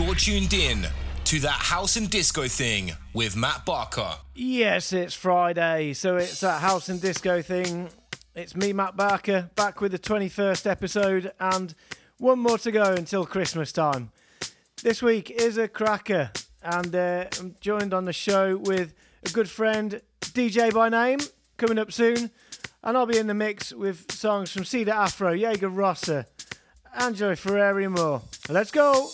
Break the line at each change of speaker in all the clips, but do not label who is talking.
You're tuned in to that house and disco thing with Matt Barker.
Yes, it's Friday, so it's that house and disco thing. It's me, Matt Barker, back with the 21st episode, and one more to go until Christmas time. This week is a cracker, and uh, I'm joined on the show with a good friend, DJ by name, coming up soon, and I'll be in the mix with songs from C Da Afro, Jaegerossa, Angelo Ferreri, and more. Let's go!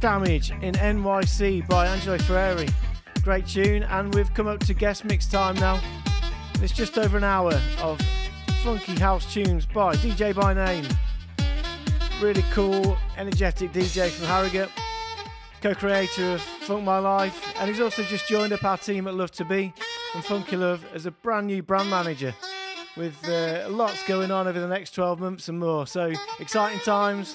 Damage in NYC by Angelo Ferreri. Great tune, and we've come up to guest mix time now. It's just over an hour of funky house tunes by DJ by name. Really cool, energetic DJ from Harrogate, co creator of Funk My Life, and he's also just joined up our team at Love to Be and Funky Love as a brand new brand manager with uh, lots going on over the next 12 months and more. So exciting times.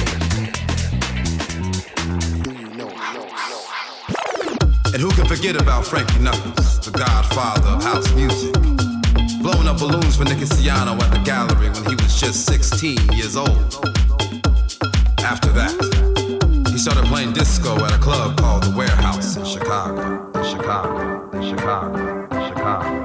forget about Frankie Knuckles, the godfather of house music? Blowing up balloons for Nick Siano at the gallery when he was just 16 years old. After that, he started playing disco at a club called The Warehouse in Chicago, in Chicago, in Chicago, in Chicago,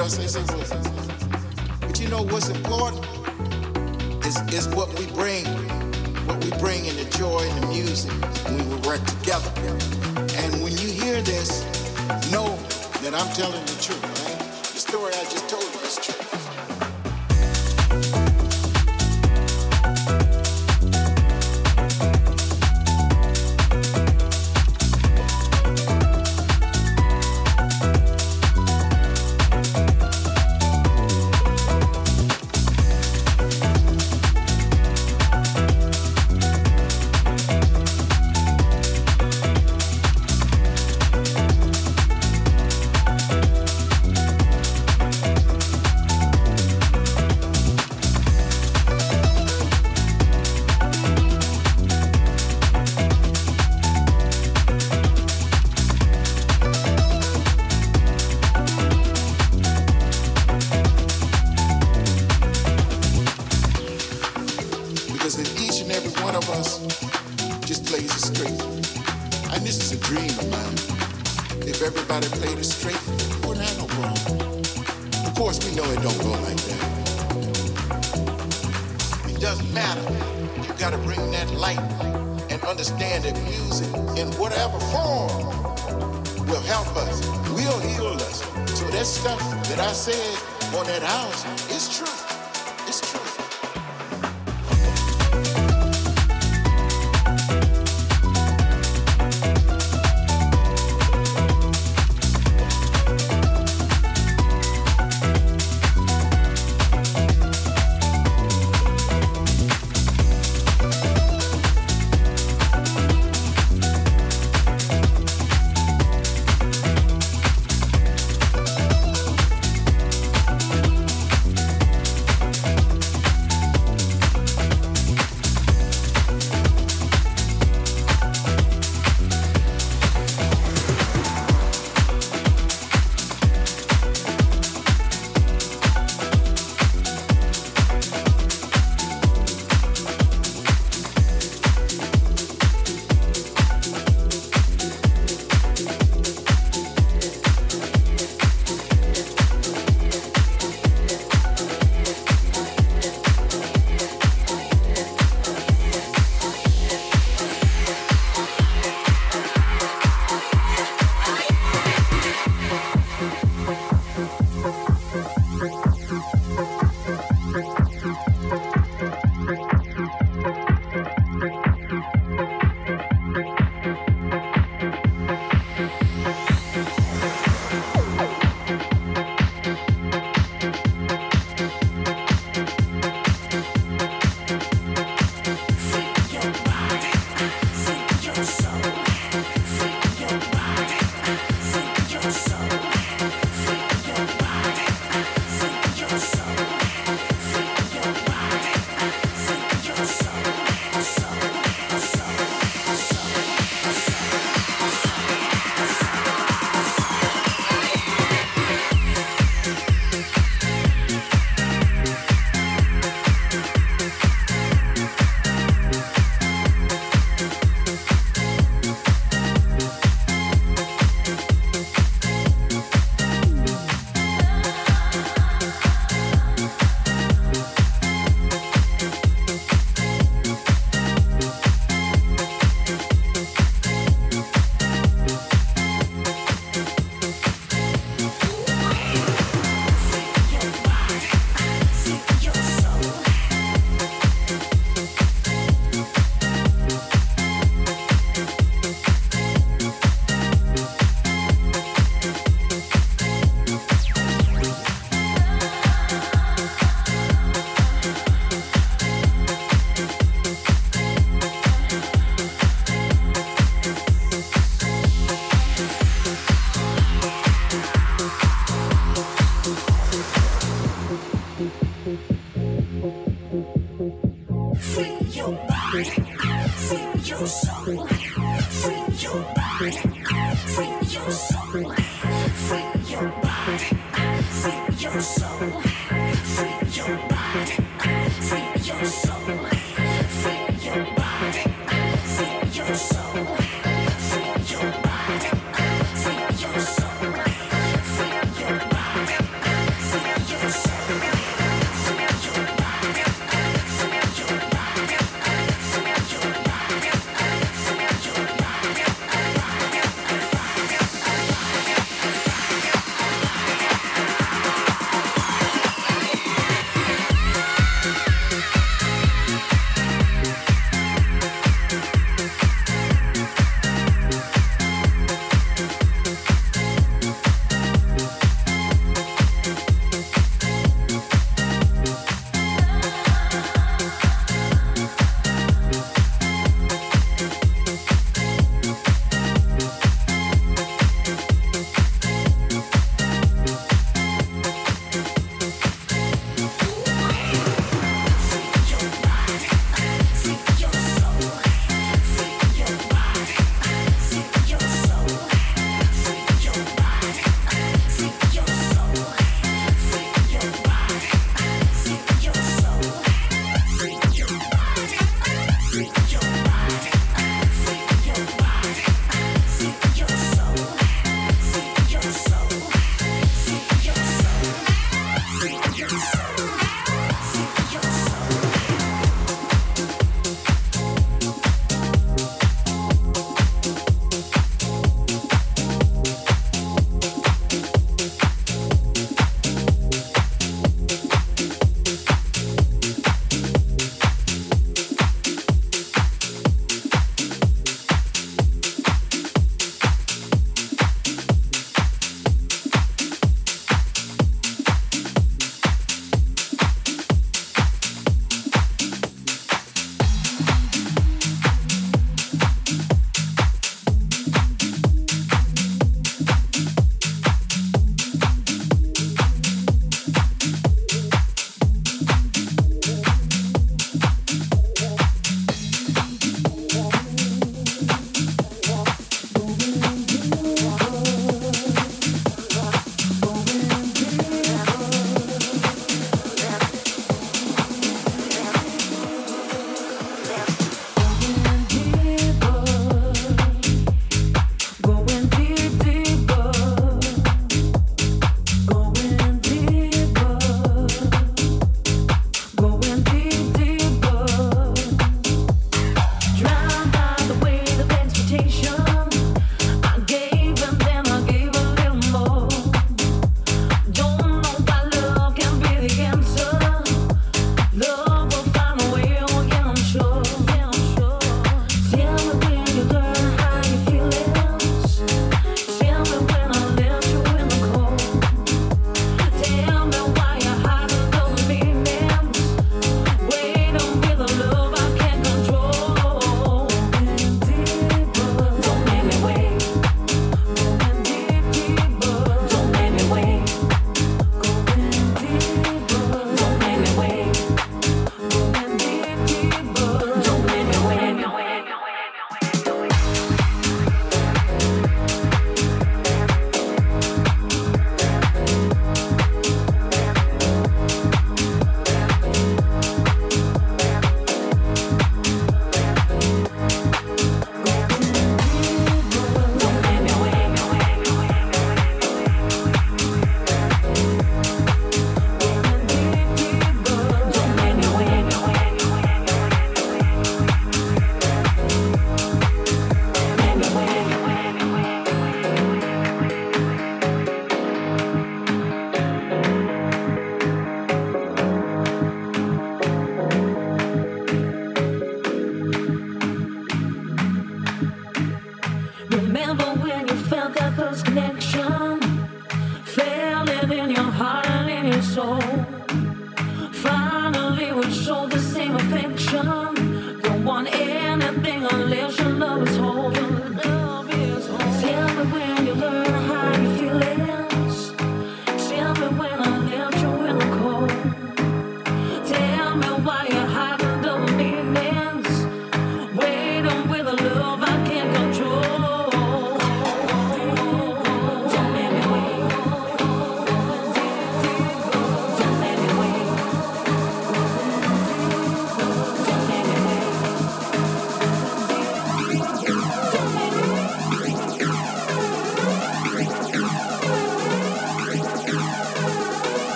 just
listen to that I said on that house it's true. It's true.